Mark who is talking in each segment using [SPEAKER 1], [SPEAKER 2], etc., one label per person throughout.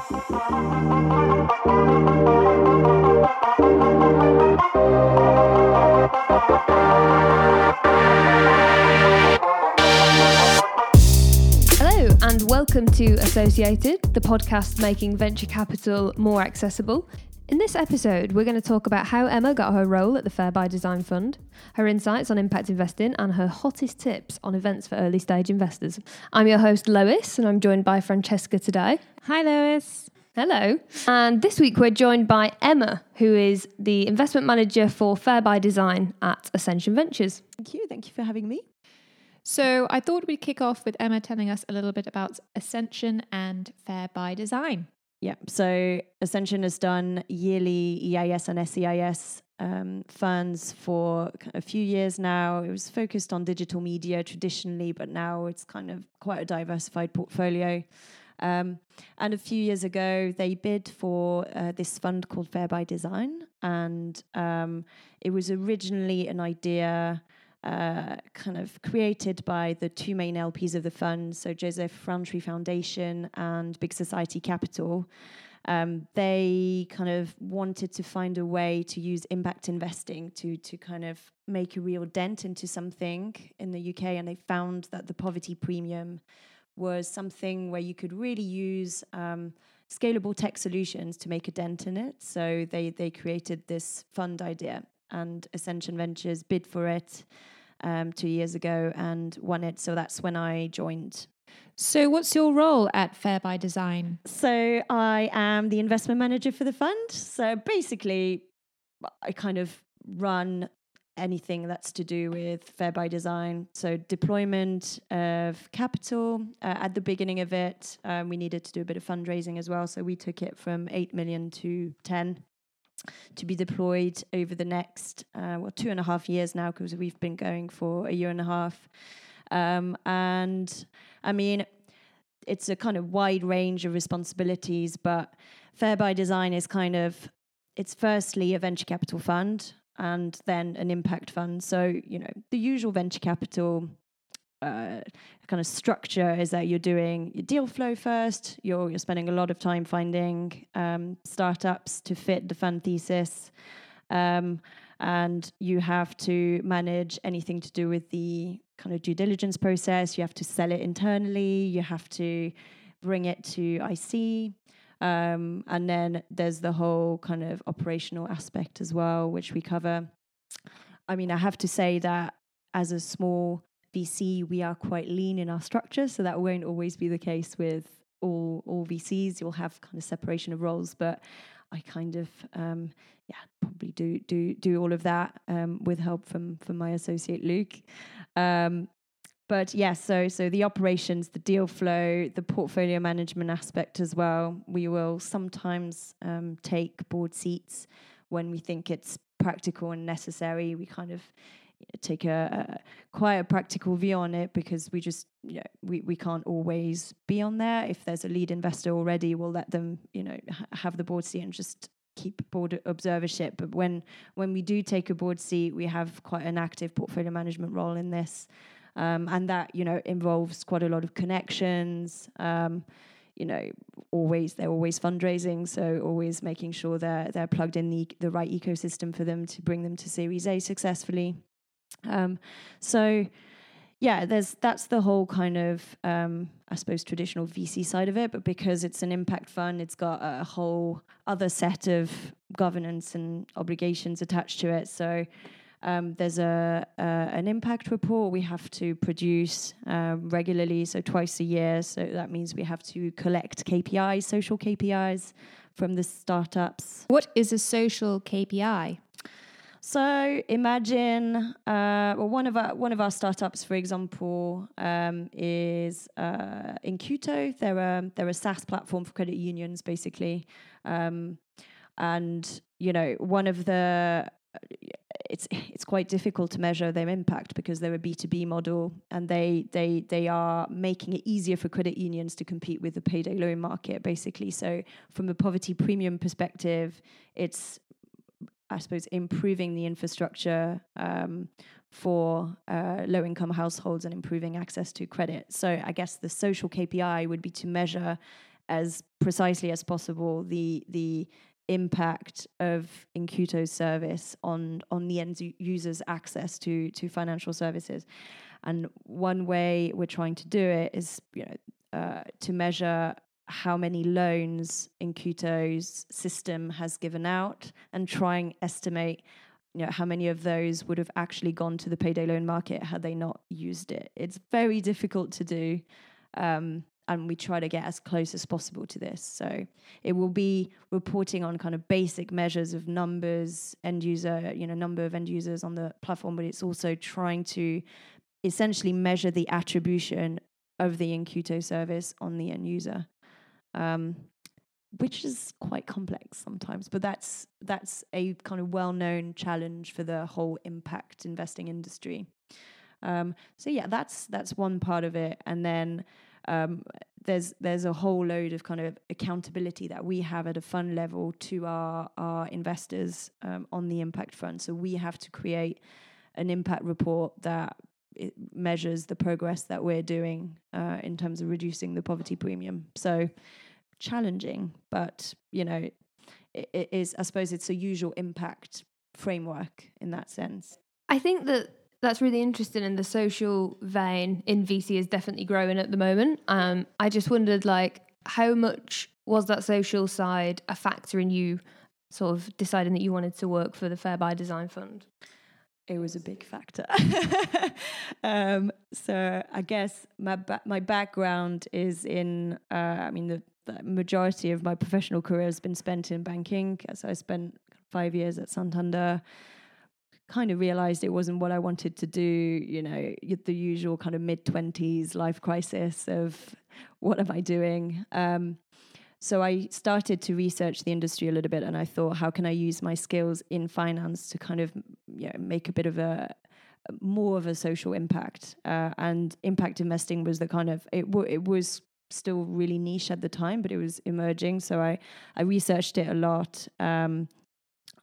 [SPEAKER 1] Hello, and welcome to Associated, the podcast making venture capital more accessible. In this episode, we're going to talk about how Emma got her role at the Fair by Design Fund, her insights on impact investing, and her hottest tips on events for early stage investors. I'm your host, Lois, and I'm joined by Francesca today.
[SPEAKER 2] Hi, Lois.
[SPEAKER 1] Hello. And this week we're joined by Emma, who is the investment manager for Fair by Design at Ascension Ventures.
[SPEAKER 3] Thank you. Thank you for having me.
[SPEAKER 2] So, I thought we'd kick off with Emma telling us a little bit about Ascension and Fair by Design.
[SPEAKER 3] Yeah. So Ascension has done yearly EIS and SEIS um, funds for a few years now. It was focused on digital media traditionally, but now it's kind of quite a diversified portfolio. Um, and a few years ago, they bid for uh, this fund called Fair by Design, and um, it was originally an idea uh, kind of created by the two main LPs of the fund, so Joseph Rowntree Foundation and Big Society Capital. Um, they kind of wanted to find a way to use impact investing to to kind of make a real dent into something in the UK, and they found that the poverty premium was something where you could really use um, scalable tech solutions to make a dent in it. So they they created this fund idea, and Ascension Ventures bid for it um, two years ago and won it. So that's when I joined.
[SPEAKER 2] So, what's your role at Fair by Design?
[SPEAKER 3] So I am the investment manager for the fund. So basically, I kind of run anything that's to do with fair by design. So deployment of capital uh, at the beginning of it, um, we needed to do a bit of fundraising as well. So we took it from eight million to ten to be deployed over the next uh, well two and a half years now because we've been going for a year and a half. Um, and I mean, it's a kind of wide range of responsibilities, but Fair by Design is kind of it's firstly a venture capital fund and then an impact fund. So, you know, the usual venture capital uh, kind of structure is that you're doing your deal flow first. You're you're spending a lot of time finding um, startups to fit the fund thesis, um, and you have to manage anything to do with the kind of due diligence process. You have to sell it internally. You have to bring it to IC. Um, and then there's the whole kind of operational aspect as well, which we cover. I mean, I have to say that as a small VC, we are quite lean in our structure, so that won't always be the case with all all VCs. You'll have kind of separation of roles, but I kind of um, yeah probably do do do all of that um, with help from from my associate Luke. Um, but yeah, so so the operations, the deal flow, the portfolio management aspect as well. We will sometimes um, take board seats when we think it's practical and necessary. We kind of take a, a, quite a practical view on it because we just you know, we we can't always be on there. If there's a lead investor already, we'll let them you know have the board seat and just keep board observership. But when when we do take a board seat, we have quite an active portfolio management role in this, um, and that you know involves quite a lot of connections. Um, you know, always they're always fundraising, so always making sure they're they're plugged in the the right ecosystem for them to bring them to Series A successfully. Um, so yeah, there's that's the whole kind of um, I suppose traditional VC side of it, but because it's an impact fund, it's got a whole other set of governance and obligations attached to it. So um, there's a, an impact report we have to produce um, regularly, so twice a year. So that means we have to collect KPIs, social KPIs from the startups.
[SPEAKER 2] What is a social KPI?
[SPEAKER 3] So imagine, uh, well, one of our one of our startups, for example, um, is uh, Incuto. They're a they're a SaaS platform for credit unions, basically, um, and you know one of the it's it's quite difficult to measure their impact because they're a B2B model and they they they are making it easier for credit unions to compete with the payday loan market basically so from a poverty premium perspective it's I suppose, improving the infrastructure um, for uh, low income households and improving access to credit. So, I guess the social KPI would be to measure as precisely as possible the the impact of Incuto's service on on the end user's access to to financial services. And one way we're trying to do it is, you know, uh, to measure how many loans Incuto's system has given out and try and estimate you know how many of those would have actually gone to the payday loan market had they not used it. It's very difficult to do um, and we try to get as close as possible to this. So it will be reporting on kind of basic measures of numbers end user you know number of end users on the platform but it's also trying to essentially measure the attribution of the Incuto service on the end user um, which is quite complex sometimes. But that's that's a kind of well-known challenge for the whole impact investing industry. Um, so yeah, that's that's one part of it, and then um, there's there's a whole load of kind of accountability that we have at a fund level to our our investors um, on the impact fund. So we have to create an impact report that measures the progress that we're doing uh, in terms of reducing the poverty premium. So challenging, but you know, it, it is. I suppose it's a usual impact framework in that sense.
[SPEAKER 1] I think that that's really interesting in the social vein in VC is definitely growing at the moment. Um, I just wondered, like, how much was that social side a factor in you sort of deciding that you wanted to work for the Fair by Design Fund?
[SPEAKER 3] It was a big factor. um, so I guess my ba- my background is in, uh, I mean, the the majority of my professional career has been spent in banking. So I spent five years at Santander. Kind of realized it wasn't what I wanted to do. You know, the usual kind of mid twenties life crisis of what am I doing. Um, so I started to research the industry a little bit, and I thought, how can I use my skills in finance to kind of you know, make a bit of a more of a social impact. Uh, and impact investing was the kind of it. W- it was still really niche at the time, but it was emerging. So I I researched it a lot. Um,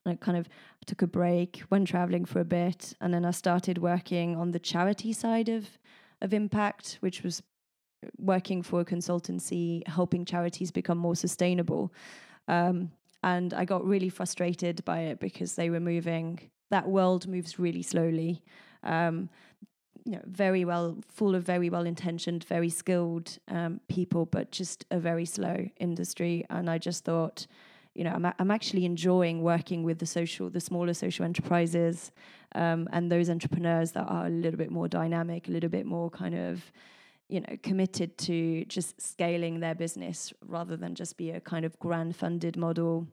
[SPEAKER 3] I kind of took a break, went traveling for a bit, and then I started working on the charity side of of impact, which was working for a consultancy, helping charities become more sustainable. Um, and I got really frustrated by it because they were moving. That world moves really slowly. Um, you know, very well, full of very well intentioned, very skilled um, people, but just a very slow industry. And I just thought, you know, I'm, a- I'm actually enjoying working with the social, the smaller social enterprises, um, and those entrepreneurs that are a little bit more dynamic, a little bit more kind of, you know, committed to just scaling their business rather than just be a kind of grant funded model.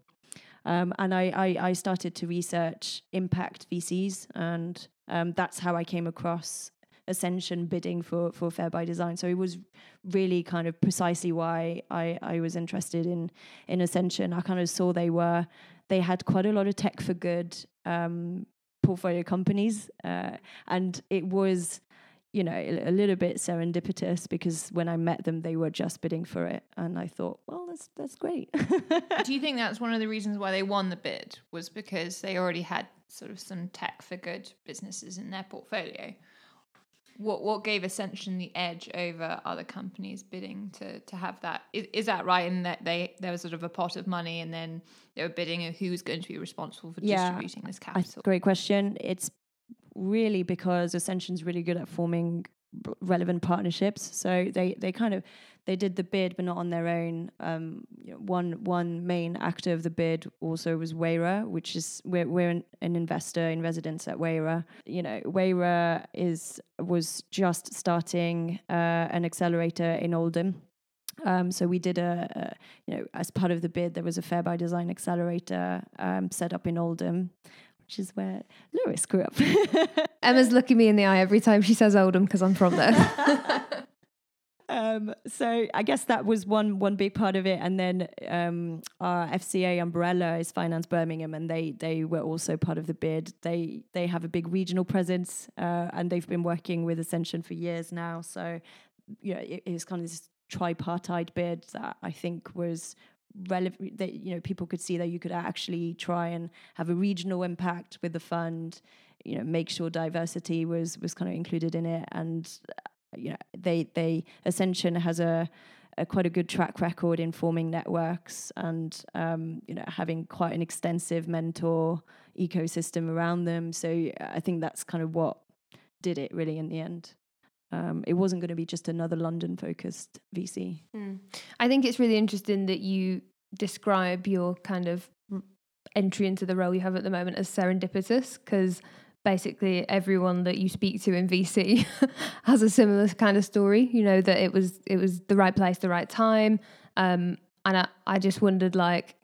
[SPEAKER 3] Um, and I, I, I, started to research impact VCs, and um, that's how I came across Ascension bidding for for Fair by Design. So it was really kind of precisely why I I was interested in in Ascension. I kind of saw they were they had quite a lot of tech for good um, portfolio companies, uh, and it was you know a, little bit serendipitous because when I met them, they were just bidding for it, and I thought, well, that's that's great.
[SPEAKER 2] Do you think that's one of the reasons why they won the bid was because they already had sort of some tech for good businesses in their portfolio? what what gave Ascension the edge over other companies bidding to to have that? Is, is that right? In that they there was sort of a pot of money, and then they were bidding of who's going to be responsible for yeah, distributing this capital.
[SPEAKER 3] great question. It's really because Ascension's really good at forming relevant partnerships. So they they kind of they did the bid, but not on their own. Um, you know, one one main actor of the bid also was Wayra, which is we're we're an, an investor in residence at Wayra. You know, Wayra is was just starting uh, an accelerator in Oldham. Um, so we did a, a, you know, as part of the bid, there was a Fair by Design accelerator um, set up in Oldham, which is where Lois grew up.
[SPEAKER 1] Emma's looking me in the eye every time she says Oldham because I'm from there.
[SPEAKER 3] um, so I guess that was one one big part of it, and then um, our FCA umbrella is Finance Birmingham, and they they were also part of the bid. They they have a big regional presence, uh, and they've been working with Ascension for years now. So you know, it, it was kind of this tripartite bid that I think was relevant that you know people could see that you could actually try and have a regional impact with the fund you know make sure diversity was was kind of included in it and uh, you know they they ascension has a a quite a good track record in forming networks and um, you know having quite an extensive mentor ecosystem around them. So I think that's kind of what did it really in the end. Um, it wasn't going to be just another London focused VC.
[SPEAKER 1] Mm. I think it's really interesting that you describe your kind of entry into the role you have at the moment as serendipitous because basically everyone that you speak to in VC has a similar kind of story. You know that it was it was the right place, the right time, um, and I, I just wondered like,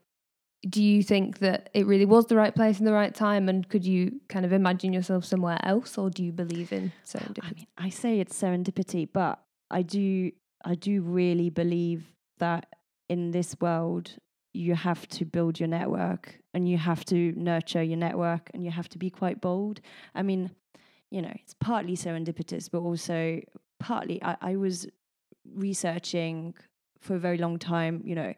[SPEAKER 1] do you think that it really was the right place and the right time, and could you kind of imagine yourself somewhere else, or do you believe in serendipity?
[SPEAKER 3] I mean, I say it's serendipity, but I do I do really believe that in this world you have to build your network and you have to nurture your network and you have to be quite bold. I mean, you know, it's partly serendipitous, but also partly I, I was researching for a very long time, you know,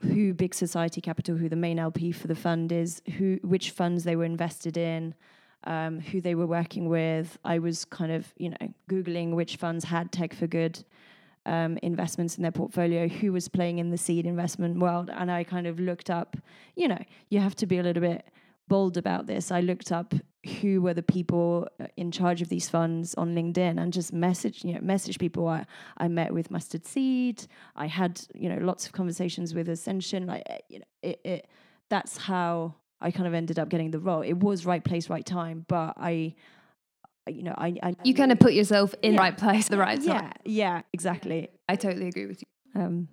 [SPEAKER 3] who Big Society Capital, who the main LP for the fund is, who which funds they were invested in, um, who they were working with. I was kind of, you know, Googling which funds had tech for good um, investments in their portfolio who was playing in the seed investment world. And I kind of looked up, you know, you have to be a little bit bold about this. I looked up who were the people uh, in charge of these funds on LinkedIn and just message, you know, message people. I, I met with Mustard Seed. I had, you know, lots of conversations with Ascension. Like, eh, you know, it, it that's how I kind of ended up getting the role. It was right place, right time, but I you know, I, I
[SPEAKER 1] you kind of put yourself in yeah. the right place, the right
[SPEAKER 3] time. Yeah, yeah, exactly.
[SPEAKER 1] I totally agree with you. Um,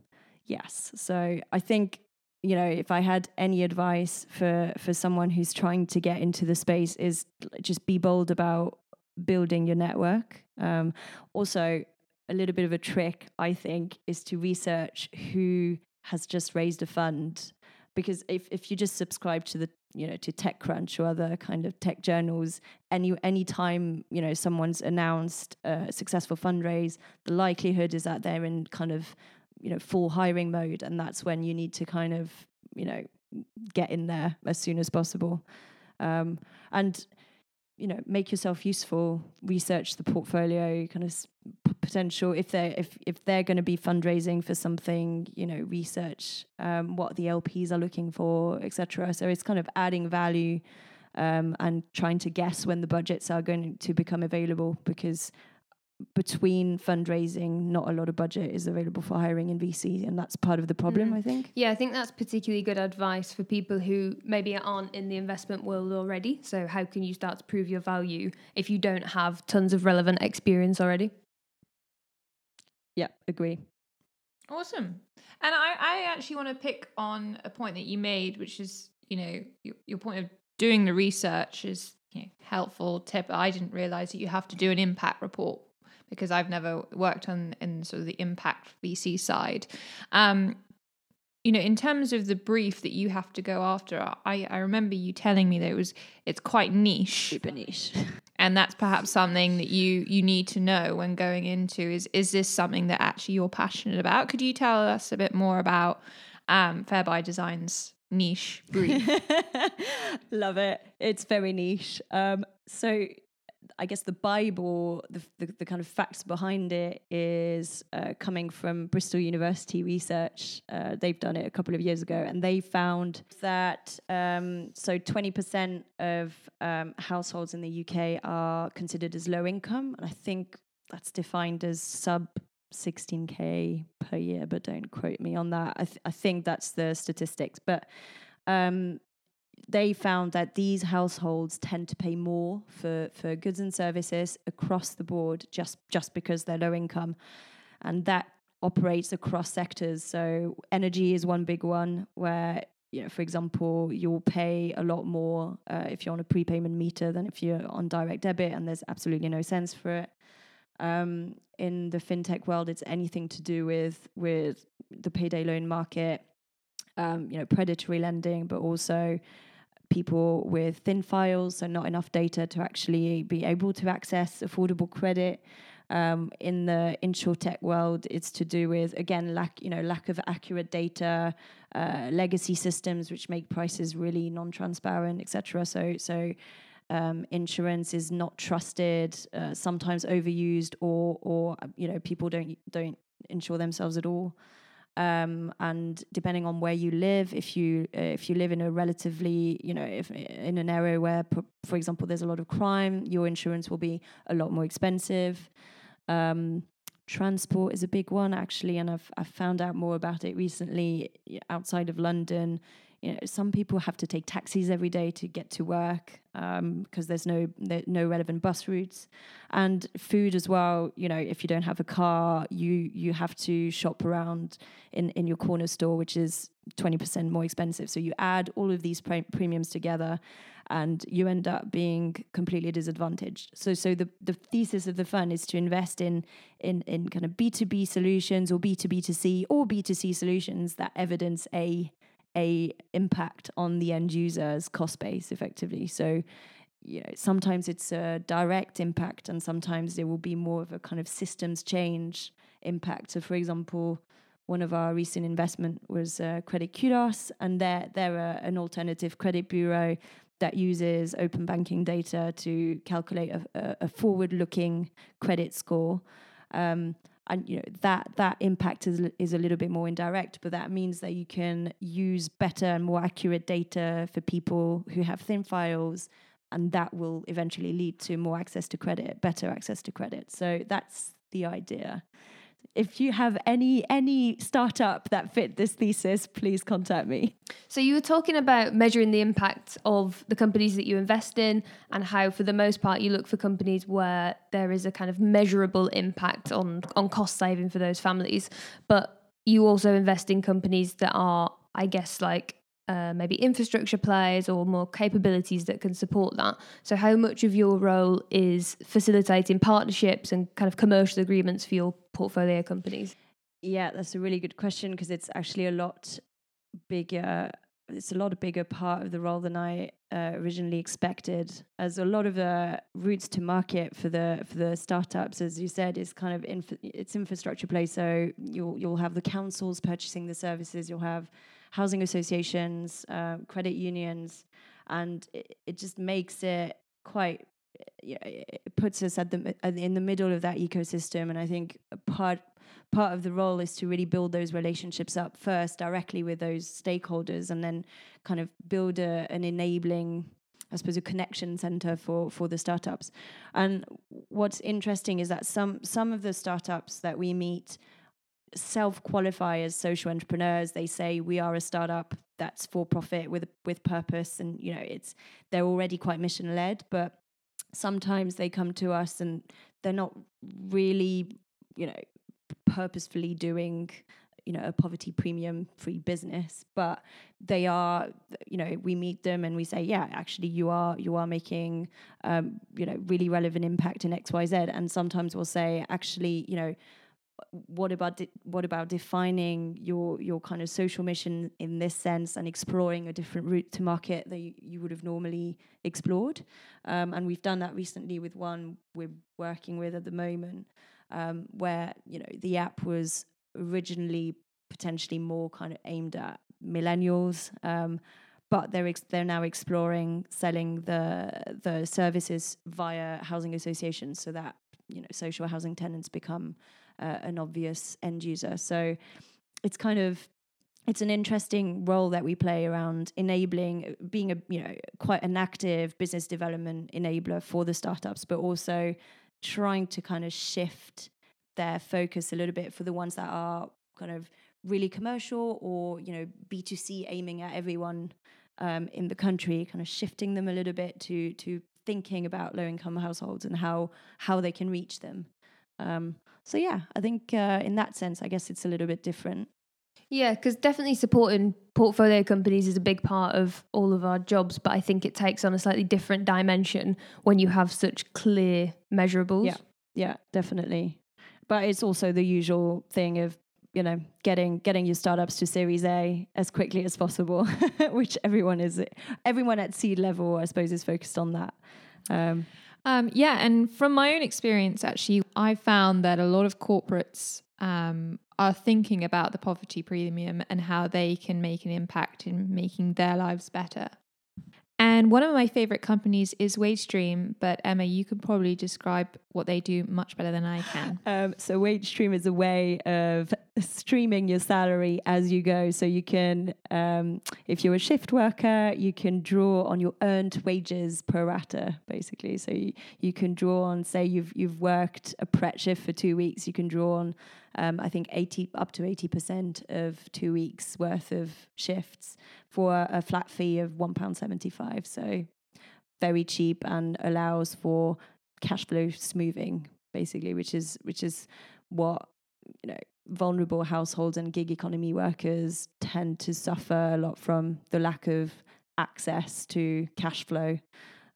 [SPEAKER 3] yes. So I think you know, if I had any advice for for someone who's trying to get into the space, is just be bold about building your network. Um, also, a little bit of a trick I think is to research who has just raised a fund because if, if you just subscribe to the you know to TechCrunch or other kind of tech journals, any any time you know someone's announced a successful fundraise, the likelihood is that they're in kind of you know full hiring mode, and that's when you need to kind of you know get in there as soon as possible. Um, and you know make yourself useful research the portfolio kind of potential if they're if if they're going to be fundraising for something you know research um, what the lps are looking for etc so it's kind of adding value um, and trying to guess when the budgets are going to become available because between fundraising, not a lot of budget is available for hiring in VC, and that's part of the problem, mm. I think.
[SPEAKER 1] Yeah, I think that's particularly good advice for people who maybe aren't in the investment world already. So, how can you start to prove your value if you don't have tons of relevant experience already?
[SPEAKER 3] Yeah, agree.
[SPEAKER 2] Awesome. And I, I actually want to pick on a point that you made, which is, you know, your, your point of doing the research is you know, helpful tip. I didn't realize that you have to do an impact report because I've never worked on in sort of the impact VC side. Um, you know, in terms of the brief that you have to go after, I, I remember you telling me that it was it's quite niche,
[SPEAKER 3] super niche,
[SPEAKER 2] and that's perhaps something that you you need to know when going into is is this something that actually you're passionate about? Could you tell us a bit more about um, Fair by Design's niche brief?
[SPEAKER 3] Love it. It's very niche. Um, so I guess the Bible, the, the, the, kind of facts behind it is uh, coming from Bristol University research. Uh, they've done it a couple of years ago, and they found that um, so 20% of um, households in the UK are considered as low income, and I think that's defined as sub 16k per year, but don't quote me on that. I, th- I think that's the statistics, but um, they found that these households tend to pay more for, for goods and services across the board just, just because they're low income. And that operates across sectors. So energy is one big one where, you know, for example, you'll pay a lot more uh, if you're on a prepayment meter than if you're on direct debit, and there's absolutely no sense for it. Um, in the fintech world, it's anything to do with with the payday loan market, um, you know, predatory lending, but also people with thin files, so not enough data to actually be able to access affordable credit. Um, in the insurtech world, it's to do with again lack, you know, lack of accurate data, uh, legacy systems which make prices really non-transparent, etc. So, so um, insurance is not trusted, uh, sometimes overused, or or you know people don't don't insure themselves at all. Um, and depending on where you live, if you uh, if you live in a relatively you know if in an area where, for example, there's a lot of crime, your insurance will be a lot more expensive. Um, transport is a big one actually, and I've I've found out more about it recently outside of London you know some people have to take taxis every day to get to work because um, there's no there, no relevant bus routes. And food as well you know if you don't have a car you you have to shop around in in your corner store which is 20% more expensive. So you add all of these pre- premiums together and you end up being completely disadvantaged. So so the the thesis of the fund is to invest in in in kind of b2b solutions or b2b2c or b2c solutions that evidence a a impact on the end user's cost base effectively. So you know sometimes it's a direct impact and sometimes there will be more of a kind of systems change impact. So for example, one of our recent investment was uh, Credit Kudos, and they're they're a, an alternative credit bureau that uses open banking data to calculate a, a forward-looking credit score. Um, and you know that that impact is is a little bit more indirect but that means that you can use better and more accurate data for people who have thin files and that will eventually lead to more access to credit better access to credit. So that's the idea if you have any any startup that fit this thesis, please contact me.
[SPEAKER 1] So you were talking about measuring the impact of the companies that you invest in and how for the most part you look for companies where there is a kind of measurable impact on on cost saving for those families, but you also invest in companies that are I guess like uh, maybe infrastructure players or more capabilities that can support that. So, how much of your role is facilitating partnerships and kind of commercial agreements for your portfolio companies?
[SPEAKER 3] Yeah, that's a really good question because it's actually a lot bigger. It's a lot bigger part of the role than I uh, originally expected. As a lot of the routes to market for the for the startups, as you said, is kind of infra- it's infrastructure play. So you'll you'll have the councils purchasing the services. You'll have housing associations, uh, credit unions, and it, it, just makes it quite. It puts us at the in the middle of that ecosystem, and I think part part of the role is to really build those relationships up first directly with those stakeholders, and then kind of build a, an enabling I suppose a connection center for for the startups. And what's interesting is that some some of the startups that we meet self qualify as social entrepreneurs. They say we are a startup that's for profit with with purpose, and you know it's they're already quite mission led. But sometimes they come to us and they're not really, you know, purposefully doing you know a poverty premium free business but they are you know we meet them and we say yeah actually you are you are making um, you know really relevant impact in xyz and sometimes we'll say actually you know what about de- what about defining your your kind of social mission in this sense and exploring a different route to market that you, you would have normally explored? Um, and we've done that recently with one we're working with at the moment um, where you know the app was originally potentially more kind of aimed at millennials um, but they're ex- they're now exploring selling the the services via housing associations so that you know social housing tenants become uh, an obvious end user. So it's kind of it's an interesting role that we play around enabling being a you know quite an active business development enabler for the startups but also trying to kind of shift their focus a little bit for the ones that are kind of really commercial or you know b2c aiming at everyone um, in the country kind of shifting them a little bit to to thinking about low income households and how how they can reach them um, so yeah, I think uh, in that sense, I guess it's a little bit different.
[SPEAKER 1] Yeah, because definitely supporting portfolio companies is a big part of all of our jobs, but I think it takes on a slightly different dimension when you have such clear measurables.
[SPEAKER 3] Yeah, yeah, definitely. But it's also the usual thing of you know getting getting your startups to Series A as quickly as possible, which everyone is everyone at seed level, I suppose, is focused on that. Um,
[SPEAKER 2] um, yeah, and from my own experience, actually, I found that a lot of corporates um, are thinking about the poverty premium and how they can make an impact in making their lives better. And one of my favorite companies is WageStream, but Emma, you could probably describe what they do much better than I can.
[SPEAKER 3] Um, so WageStream is a way of streaming your salary as you go. So you can, um, if you're a shift worker, you can draw on your earned wages pro rata, basically. So you, you can draw on, say you've you've worked a pret shift for two weeks, you can draw on, um, I think eighty up to eighty percent of two weeks worth of shifts for a flat fee of one pound seventy five. So very cheap and allows for cash flow smoothing basically which is which is what you know vulnerable households and gig economy workers tend to suffer a lot from the lack of access to cash flow.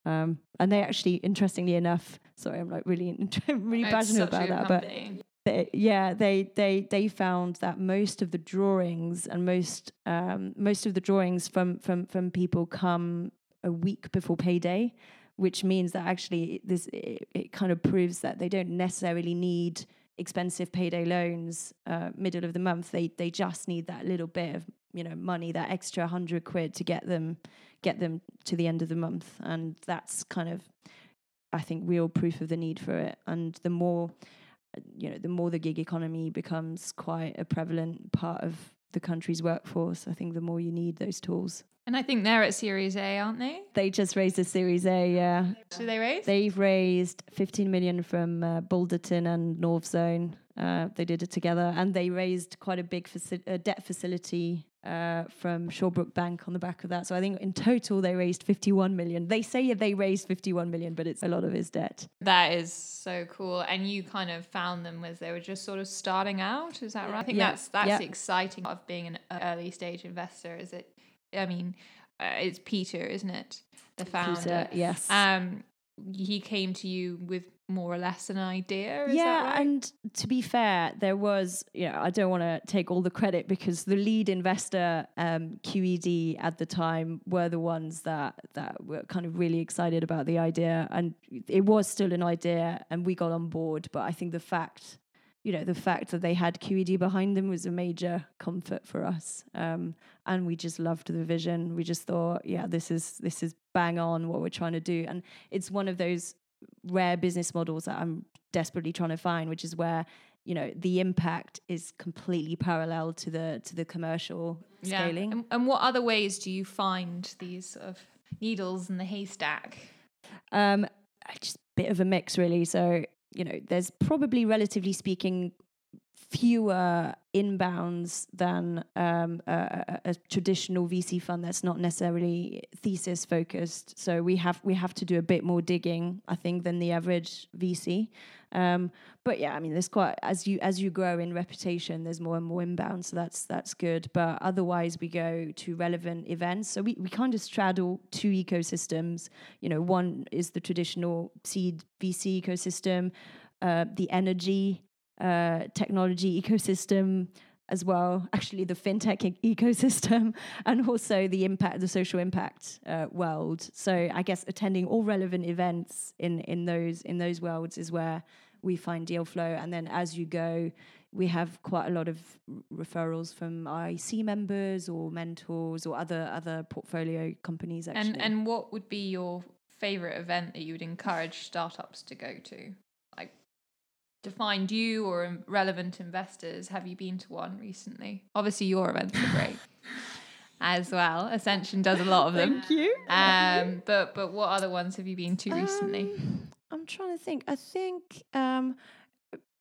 [SPEAKER 3] Um, and they actually interestingly enough sorry i'm like really really passionate about that but they, yeah, they they they found that most of the drawings and most um, most of the drawings from from from people come a week before payday, which means that actually this it, it kind of proves that they don't necessarily need expensive payday loans uh, middle of the month. They they just need that little bit of you know money, that extra hundred quid to get them get them to the end of the month, and that's kind of I think real proof of the need for it. And the more you know, the more the gig economy becomes quite a prevalent part of the country's workforce, I think the more you need those tools.
[SPEAKER 2] And I think they're at Series A, aren't they?
[SPEAKER 3] They just raised a Series A, yeah.
[SPEAKER 2] Did they raise?
[SPEAKER 3] They've raised 15 million from uh, Balderton and Northzone. Uh, they did it together, and they raised quite a big faci- uh, debt facility uh, from Shawbrook Bank on the back of that. So I think in total they raised 51 million. They say they raised 51 million, but it's a lot of his debt.
[SPEAKER 2] That is so cool. And you kind of found them as they were just sort of starting out. Is that right? I think
[SPEAKER 3] Yeah.
[SPEAKER 2] that's that's
[SPEAKER 3] Yeah.
[SPEAKER 2] exciting of being an early stage investor. Is it? I mean, uh, it's Peter, isn't it? The founder.
[SPEAKER 3] Peter, yes.
[SPEAKER 2] Um, he came to you with more or less an idea. Is
[SPEAKER 3] yeah,
[SPEAKER 2] that right?
[SPEAKER 3] and to be fair, there was, you know, I don't want to take all the credit because the lead investor, um, QED at the time, were the ones that that were kind of really excited about the idea, and it was still an idea, and we got on board. But I think the fact, you know, the fact that they had QED behind them was a major comfort for us, um, and we just loved the vision. We just thought, yeah, this is this is bang on what we're trying to do, and it's one of those rare business models that I'm desperately trying to find, which is where you know the impact is completely parallel to the to the commercial scaling.
[SPEAKER 2] And, and what other ways do you find these sort of needles in the haystack?
[SPEAKER 3] Um, just a bit of a mix, really. So you know, there's probably relatively speaking fewer inbounds than um, a, a, traditional VC fund that's not necessarily thesis focused. So we have we have to do a bit more digging, I think, than the average VC. Um, but yeah, I mean, there's quite as you as you grow in reputation, there's more and more inbound, so that's that's good. But otherwise, we go to relevant events. So we, we kind of straddle two ecosystems. You know, one is the traditional seed VC ecosystem, uh, the energy uh, technology ecosystem as well. Actually, the fintech e- ecosystem, and also the impact, the social impact uh, world. So I guess attending all relevant events in in those in those worlds is where we find deal flow. And then as you go, we have quite a lot of referrals from IC members or mentors or other other portfolio companies. Actually,
[SPEAKER 2] And and what would be your favorite event that you would encourage startups to go to? Find you or relevant investors. Have you been to one recently? Obviously, your events are great as well. Ascension does a lot of them.
[SPEAKER 3] Thank you.
[SPEAKER 2] Um, but but what other ones have you been to recently?
[SPEAKER 3] Um, I'm trying to think. I think um,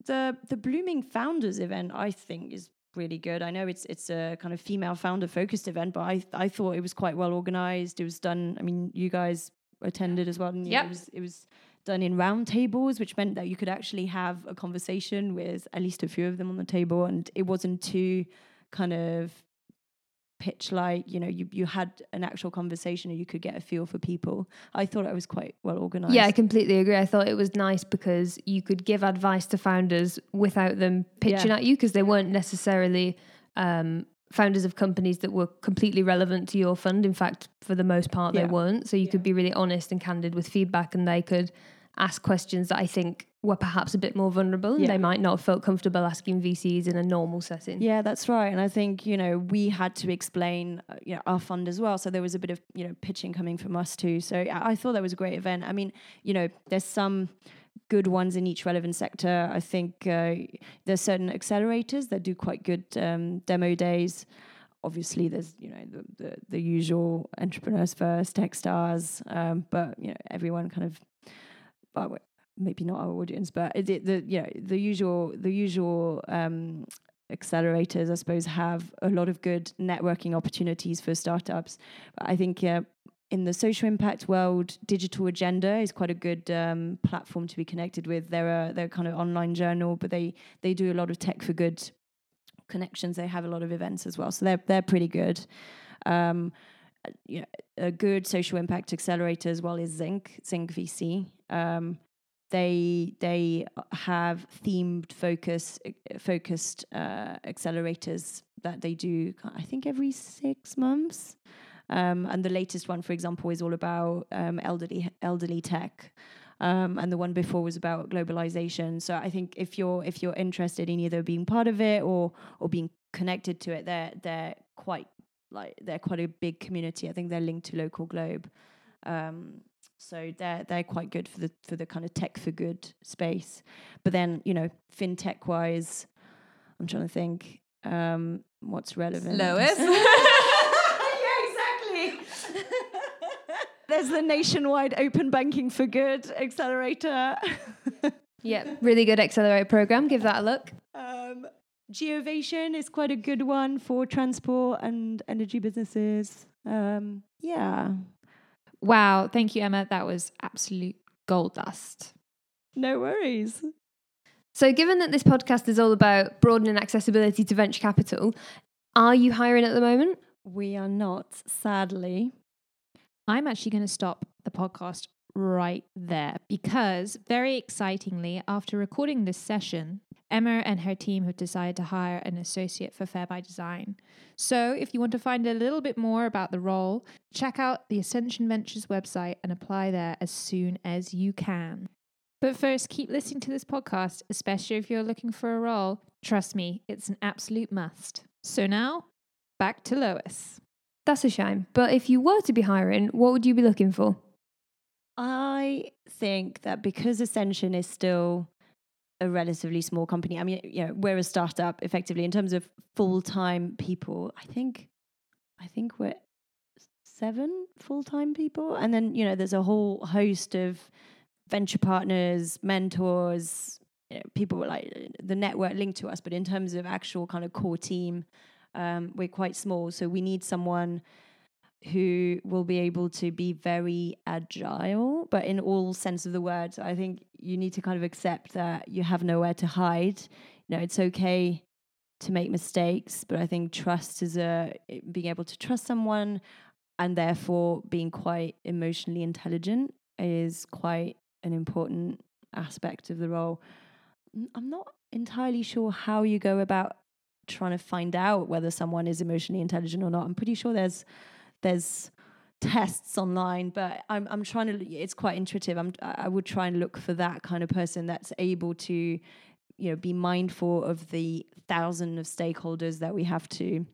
[SPEAKER 3] the the Blooming Founders event. I think is really good. I know it's it's a kind of female founder focused event, but I I thought it was quite well organized. It was done. I mean, you guys attended as well. And
[SPEAKER 2] Yep.
[SPEAKER 3] It was it was done in round tables, which meant that you could actually have a conversation with at least a few of them on the table, and it wasn't too kind of pitch like you know you you had an actual conversation and you could get a feel for people i thought it was quite well organized
[SPEAKER 1] Yeah, I completely agree. I thought it was nice because you could give advice to founders without them pitching
[SPEAKER 3] Yeah.
[SPEAKER 1] at you because they weren't necessarily um, founders of companies that were completely relevant to your fund. In fact, for the most part,
[SPEAKER 3] Yeah.
[SPEAKER 1] they weren't. So you could be really honest and candid with feedback, and they could ask questions that I think were perhaps a bit more vulnerable
[SPEAKER 3] Yeah.
[SPEAKER 1] they might not have felt comfortable asking VCs in a normal setting.
[SPEAKER 3] Yeah, that's right. And I think, you know, we had to explain, uh, you know, our fund as well. So there was a bit of, you know, pitching coming from us too. So I I thought that was a great event. I mean, you know, there's some good ones in each relevant sector. I think uh, there's certain accelerators that do quite good um, demo days. Obviously, there's you know the, the the usual entrepreneurs first, Techstars, um, but you know everyone kind of, well, maybe not our audience, but it- the you know the usual the usual um, accelerators, I suppose, have a lot of good networking opportunities for startups. But I think uh, in the social impact world, Digital Agenda is quite a good um, platform to be connected with. They're a they're kind of online journal, but they they do a lot of tech for good connections. They have a lot of events as well, so they're they're pretty good. Um, uh, you know, a good social impact accelerator as well is Zinc Zinc VC. Um, they they have themed focus focused uh, accelerators that they do. I think every six months. Um, and the latest one, for example, is all about um, elderly elderly tech. Um, and the one before was about globalization. So I think if you're if you're interested in either being part of it or or being connected to it, they're they're quite like they're quite a big community. I think they're linked to LocalGlobe. Um, so they're they're quite good for the for the kind of tech for good space. But then you know fintech wise, I'm trying to think um, what's relevant.
[SPEAKER 2] Lois.
[SPEAKER 3] yeah, exactly. There's the nationwide open banking for good accelerator.
[SPEAKER 1] Yeah, really good accelerator program. Give that a look.
[SPEAKER 3] um, Geovation is quite a good one for transport and energy businesses. Um, yeah,
[SPEAKER 2] wow. Thank you, Emma. That was absolute gold dust.
[SPEAKER 3] no worries.
[SPEAKER 1] So, given that this podcast is all about broadening accessibility to venture capital, are you hiring at the moment?
[SPEAKER 3] We are not, sadly.
[SPEAKER 2] I'm actually going to stop the podcast right there because, very excitingly, after recording this session, Emma and her team have decided to hire an associate for Fair by Design. So, if you want to find a little bit more about the role, check out the Ascension Ventures website and apply there as soon as you can. But first, keep listening to this podcast, especially if you're looking for a role. Trust me, it's an absolute must. So, now back to Lois.
[SPEAKER 1] That's a shame. But if you were to be hiring, what would you be looking for?
[SPEAKER 3] I think that because Ascension is still a relatively small company, I mean, you know, we're a startup effectively in terms of full time people. I think, I think we're seven full time people, and then you know, there's a whole host of venture partners, mentors, you know, people like the network linked to us. But in terms of actual kind of core team, um, we're quite small, so we need someone who will be able to be very agile, but in all sense of the word. I think you need to kind of accept that you have nowhere to hide. You know, it's okay to make mistakes, but I think trust is a being able to trust someone and therefore being quite emotionally intelligent is quite an important aspect of the role. I'm not entirely sure how you go about trying to find out whether someone is emotionally intelligent or not. I'm pretty sure there's there's tests online, but I'm I'm trying to. It's quite intuitive. I'm I would try and look for that kind of person that's able to, you know, be mindful of the thousand of stakeholders that we have to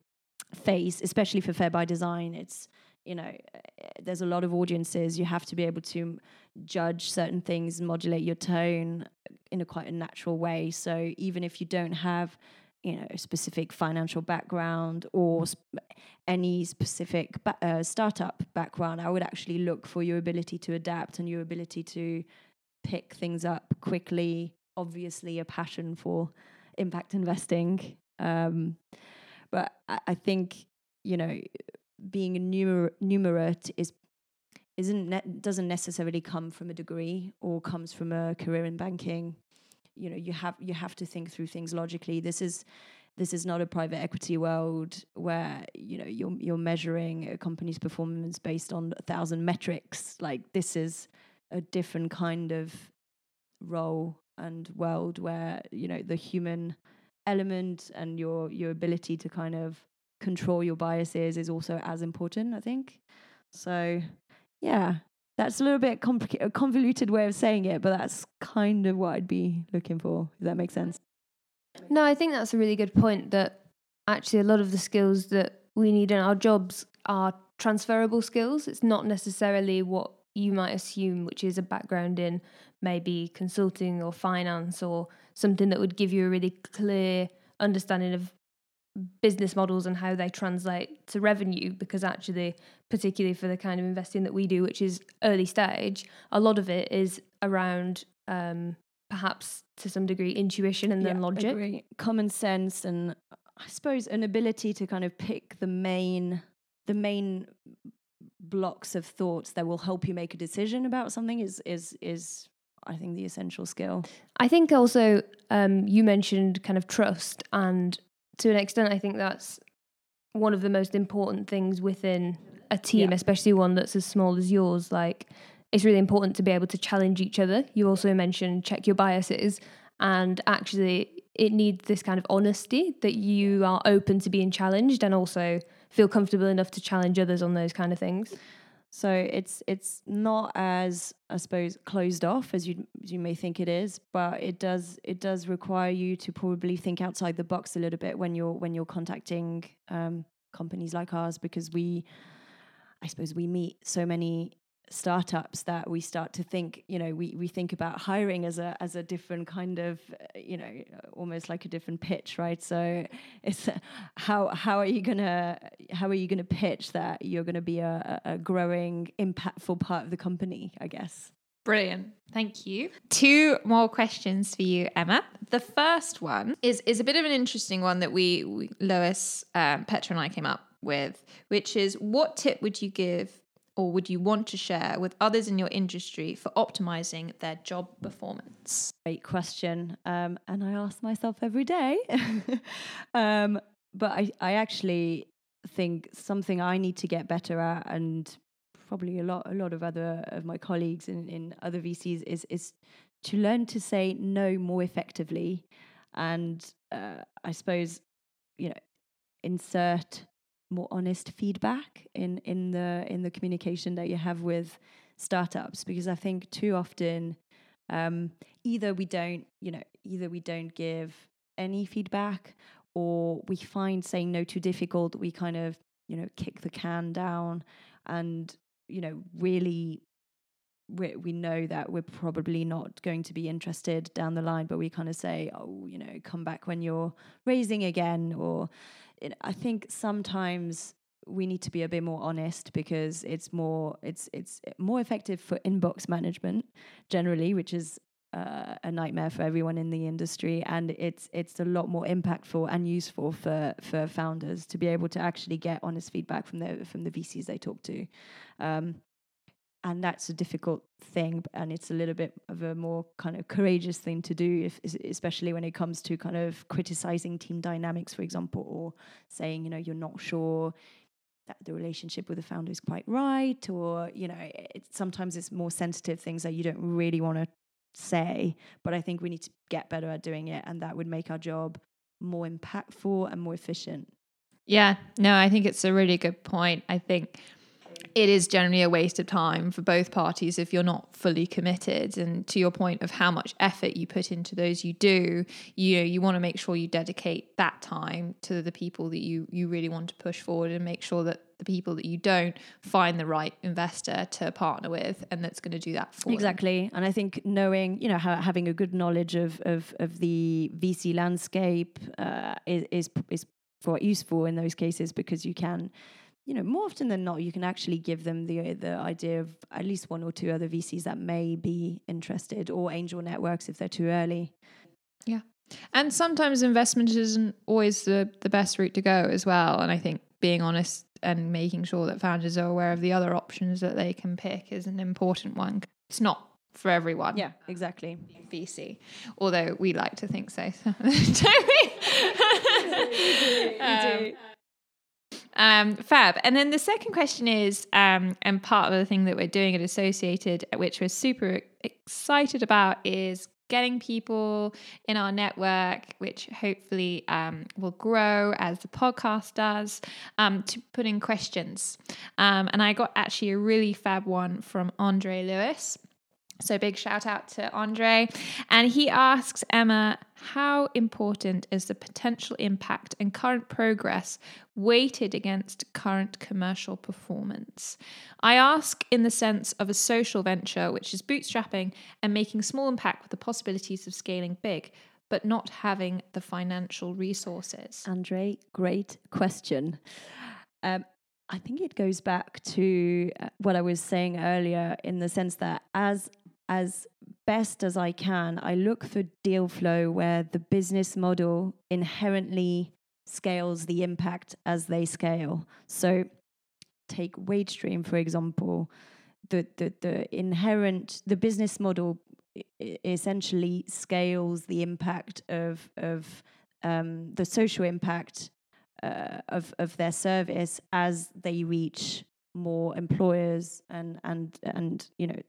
[SPEAKER 3] face, especially for Fair by Design. It's you know, eh, there's a lot of audiences. You have to be able to judge certain things, modulate your tone in a quite a natural way. So even if you don't have you know, specific financial background or sp- any specific ba- uh, startup background, I would actually look for your ability to adapt and your ability to pick things up quickly. Obviously, a passion for impact investing. Um, but I, I think, you know, being a numer- numerate is isn't ne- doesn't necessarily come from a degree or comes from a career in banking you know you have you have to think through things logically. This is this is not a private equity world where you know you're you're measuring a company's performance based on a thousand metrics. Like this is a different kind of role and world where you know the human element and your your ability to kind of control your biases is also as important i think. So yeah that's a little bit complicated, convoluted way of saying it, but that's kind of what I'd be looking for. If that makes sense.
[SPEAKER 1] No, I think that's a really good point that actually a lot of the skills that we need in our jobs are transferable skills. It's not necessarily what you might assume, which is a background in maybe consulting or finance or something that would give you a really clear understanding of business models and how they translate to revenue because actually particularly for the kind of investing that we do which is early stage a lot of it is around um, perhaps to some degree intuition and then
[SPEAKER 3] Yeah,
[SPEAKER 1] logic
[SPEAKER 3] agree. common sense, and I suppose an ability to kind of pick the main, the main blocks of thoughts that will help you make a decision about something is is is I think the essential skill.
[SPEAKER 1] I think also um, you mentioned kind of trust, and to an extent, I think that's one of the most important things within a team,
[SPEAKER 3] Yeah.
[SPEAKER 1] especially one that's as small as yours. Like, it's really important to be able to challenge each other. You also mentioned check your biases, and actually, it needs this kind of honesty that you are open to being challenged and also feel comfortable enough to challenge others on those kind of things.
[SPEAKER 3] So it's it's not as I suppose closed off as you as you may think it is, but it does it does require you to probably think outside the box a little bit when you're when you're contacting um, companies like ours because we, I suppose we meet so many startups that we start to think you know we we think about hiring as a as a different kind of uh, you know almost like a different pitch right so it's how how are you gonna how are you gonna pitch that you're gonna be a, a a growing impactful part of the company i guess
[SPEAKER 2] Brilliant. Thank you. Two more questions for you, Emma. The first one is is a bit of an interesting one that we, we Lois, um, Petra, and I came up with, which is what tip would you give or would you want to share with others in your industry for optimizing their job performance?
[SPEAKER 3] great question. Um, and i ask myself every day. Um, but I, I actually think something i need to get better at and probably a lot a lot of other of my colleagues in, in other vcs is is to learn to say no more effectively. And uh, i suppose you know insert more honest feedback in in the in the communication that you have with startups because i think too often um, either we don't you know either we don't give any feedback or we find saying no too difficult we kind of you know kick the can down and you know really we, we know that we're probably not going to be interested down the line but we kind of say oh you know come back when you're raising again or it, i think sometimes we need to be a bit more honest because it's more it's it's more effective for inbox management generally which is uh, a nightmare for everyone in the industry. And it's it's a lot more impactful and useful for for founders to be able to actually get honest feedback from the from the VCs they talk to. Um, and that's a difficult thing and it's a little bit of a more kind of courageous thing to do if, especially when it comes to kind of criticizing team dynamics for example or saying you know you're not sure that the relationship with the founder is quite right or you know it, sometimes it's more sensitive things that you don't really want to say but i think we need to get better at doing it and that would make our job more impactful and more efficient
[SPEAKER 2] Yeah, no, I think it's a really good point. I think it is generally a waste of time for both parties if you're not fully committed. And to your point of how much effort you put into those you do, you know, you want to make sure you dedicate that time to the people that you you really want to push forward and make sure that the people that you don't find the right investor to partner with and that's going to do that for them.
[SPEAKER 3] exactly and i think knowing you know ha- having a good knowledge of of, of the vc landscape uh, is, is is quite useful in those cases because you can you know more often than not you can actually give them the the idea of at least one or two other vcs that may be interested or angel networks if they're too early Yeah,
[SPEAKER 2] And sometimes investment isn't always the, the best route to go as well. And I think being honest and making sure that founders are aware of the other options that they can pick is an important one. It's not for everyone.
[SPEAKER 3] yeah exactly
[SPEAKER 2] VC, although we like to think so. Don't we? Um, um, fab. And then the second question is, um, and part of the thing that we're doing at Associated, which we're super excited about, is getting people in our network, which hopefully um, will grow as the podcast does, um, to put in questions. Um, and I got actually a really fab one from Andre Lewis. So, big shout out to Andre. And he asks Emma, how important is the potential impact and current progress weighted against current commercial performance? I ask in the sense of a social venture, which is bootstrapping and making small impact with the possibilities of scaling big, but not having the financial resources.
[SPEAKER 3] Andre, great question. Um, I think it goes back to uh, what I was saying earlier in the sense that as as best as I can, I look for deal flow where the business model inherently scales the impact as they scale. So take WageStream, for example, the, the, the inherent, the business model essentially scales the impact of, of um, the social impact uh, of, of their service as they reach more employers and and and you know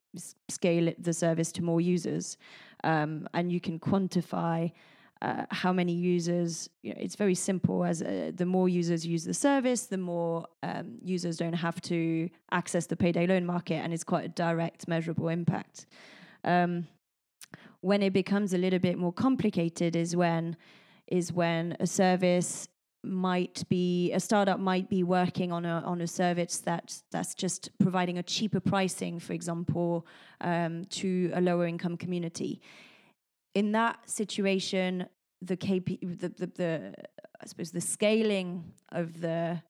[SPEAKER 3] scale the service to more users. Um, and you can quantify uh, how many users you know it's very simple as uh, the more users use the service the more um, users don't have to access the payday loan market and it's quite a direct measurable impact. Um, when it becomes a little bit more complicated is when is when a service might be a startup might be working on a on a service that that's just providing a cheaper pricing, for example, um, to a lower income community. In that situation, the KP the, the, the I suppose the scaling of the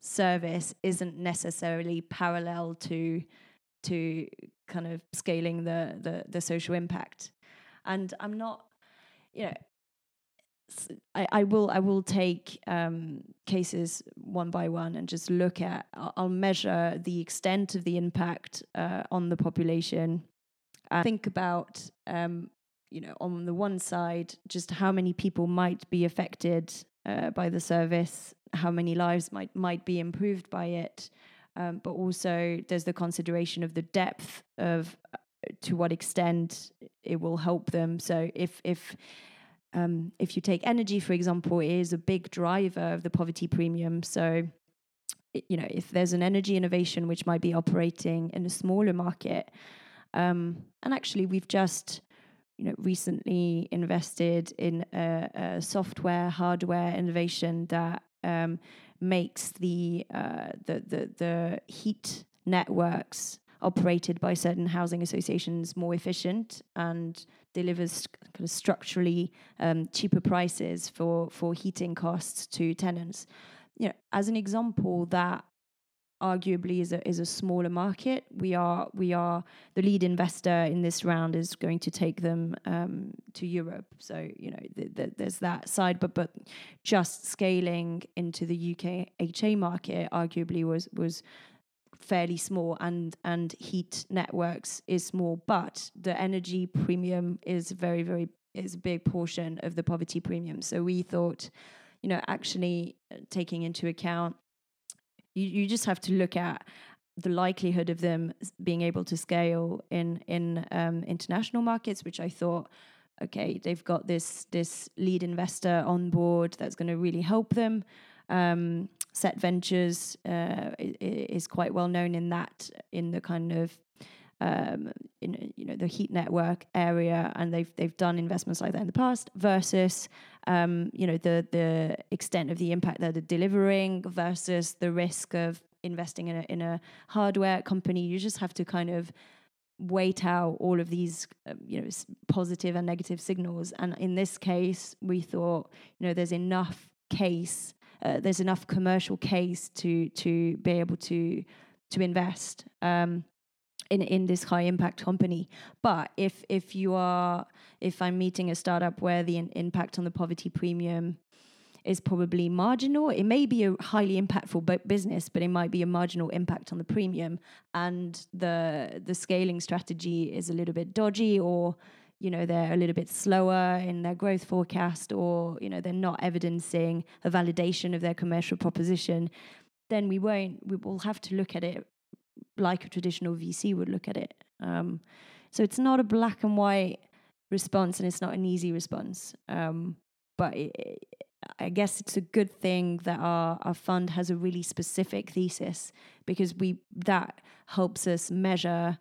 [SPEAKER 3] service isn't necessarily parallel to to kind of scaling the the, the social impact. And I'm not, you know, I, I will I will take um, cases one by one and just look at I'll measure the extent of the impact uh, on the population. I think about um, you know on the one side just how many people might be affected uh, by the service, how many lives might might be improved by it, um, but also there's the consideration of the depth of uh, to what extent it will help them. So if if um, if you take energy, for example, is a big driver of the poverty premium. So, you know, if there's an energy innovation which might be operating in a smaller market, um, and actually we've just, you know, recently invested in a, a software hardware innovation that um, makes the, uh, the the the heat networks operated by certain housing associations more efficient and delivers kind of structurally um, cheaper prices for for heating costs to tenants. You know, as an example, that arguably is a is a smaller market. We are we are the lead investor in this round is going to take them um, to Europe. So you know th- th- there's that side, but but just scaling into the UK HA market arguably was was fairly small and and heat networks is small but the energy premium is very very is a big portion of the poverty premium. So we thought you know actually uh, taking into account you, you just have to look at the likelihood of them being able to scale in in um, international markets which i thought okay they've got this this lead investor on board that's going to really help them. Um, Set Ventures uh, is quite well known in that in the kind of um, in you know the heat network area, and they've they've done investments like that in the past. Versus um, you know the the extent of the impact that they're delivering versus the risk of investing in a in a hardware company. You just have to kind of wait out all of these um, you know positive and negative signals. And in this case, we thought you know there's enough case uh, there's enough commercial case to to be able to to invest um, in in this high impact company. But if if you are if I'm meeting a startup where the in- impact on the poverty premium is probably marginal. It may be a highly impactful business, but it might be a marginal impact on the premium, and the the scaling strategy is a little bit dodgy, or you know they're a little bit slower in their growth forecast or you know they're not evidencing a validation of their commercial proposition then we won't we will have to look at it like a traditional vc would look at it um, so it's not a black and white response, and it's not an easy response. Um, but it, I guess it's a good thing that our, our fund has a really specific thesis because we that helps us measure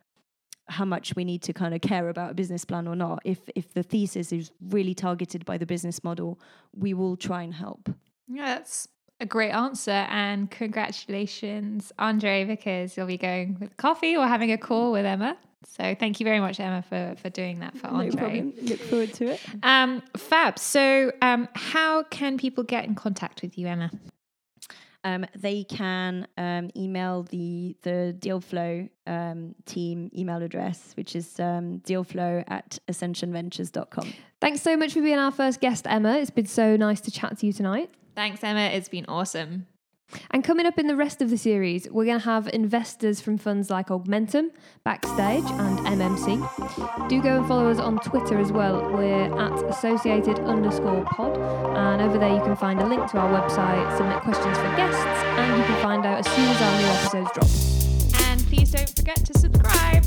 [SPEAKER 3] how much we need to kind of care about a business plan or not. If if the thesis is really targeted by the business model, we will try and help.
[SPEAKER 2] Yeah, that's a great answer. And congratulations, Andre, because you'll be going with coffee or having a call with Emma. So thank you very much, Emma, for, for doing that for Andre.
[SPEAKER 3] No problem. Look forward to it.
[SPEAKER 2] Um, fab. So, um, how can people get in contact with you, Emma?
[SPEAKER 3] Um, they can um, email the the Dealflow um, team email address, which is um, dealflow at ascensionventures.com.
[SPEAKER 1] Thanks so much for being our first guest, Emma. It's been so nice to chat to you tonight.
[SPEAKER 2] Thanks, Emma. It's been awesome.
[SPEAKER 1] And coming up in the rest of the series, we're going to have investors from funds like Augmentum, Backstage, and MMC. Do go and follow us on Twitter as well. We're at associated underscore pod. And over there, you can find a link to our website, submit questions for guests, and you can find out as soon as our new episodes drop.
[SPEAKER 2] And please don't forget to subscribe.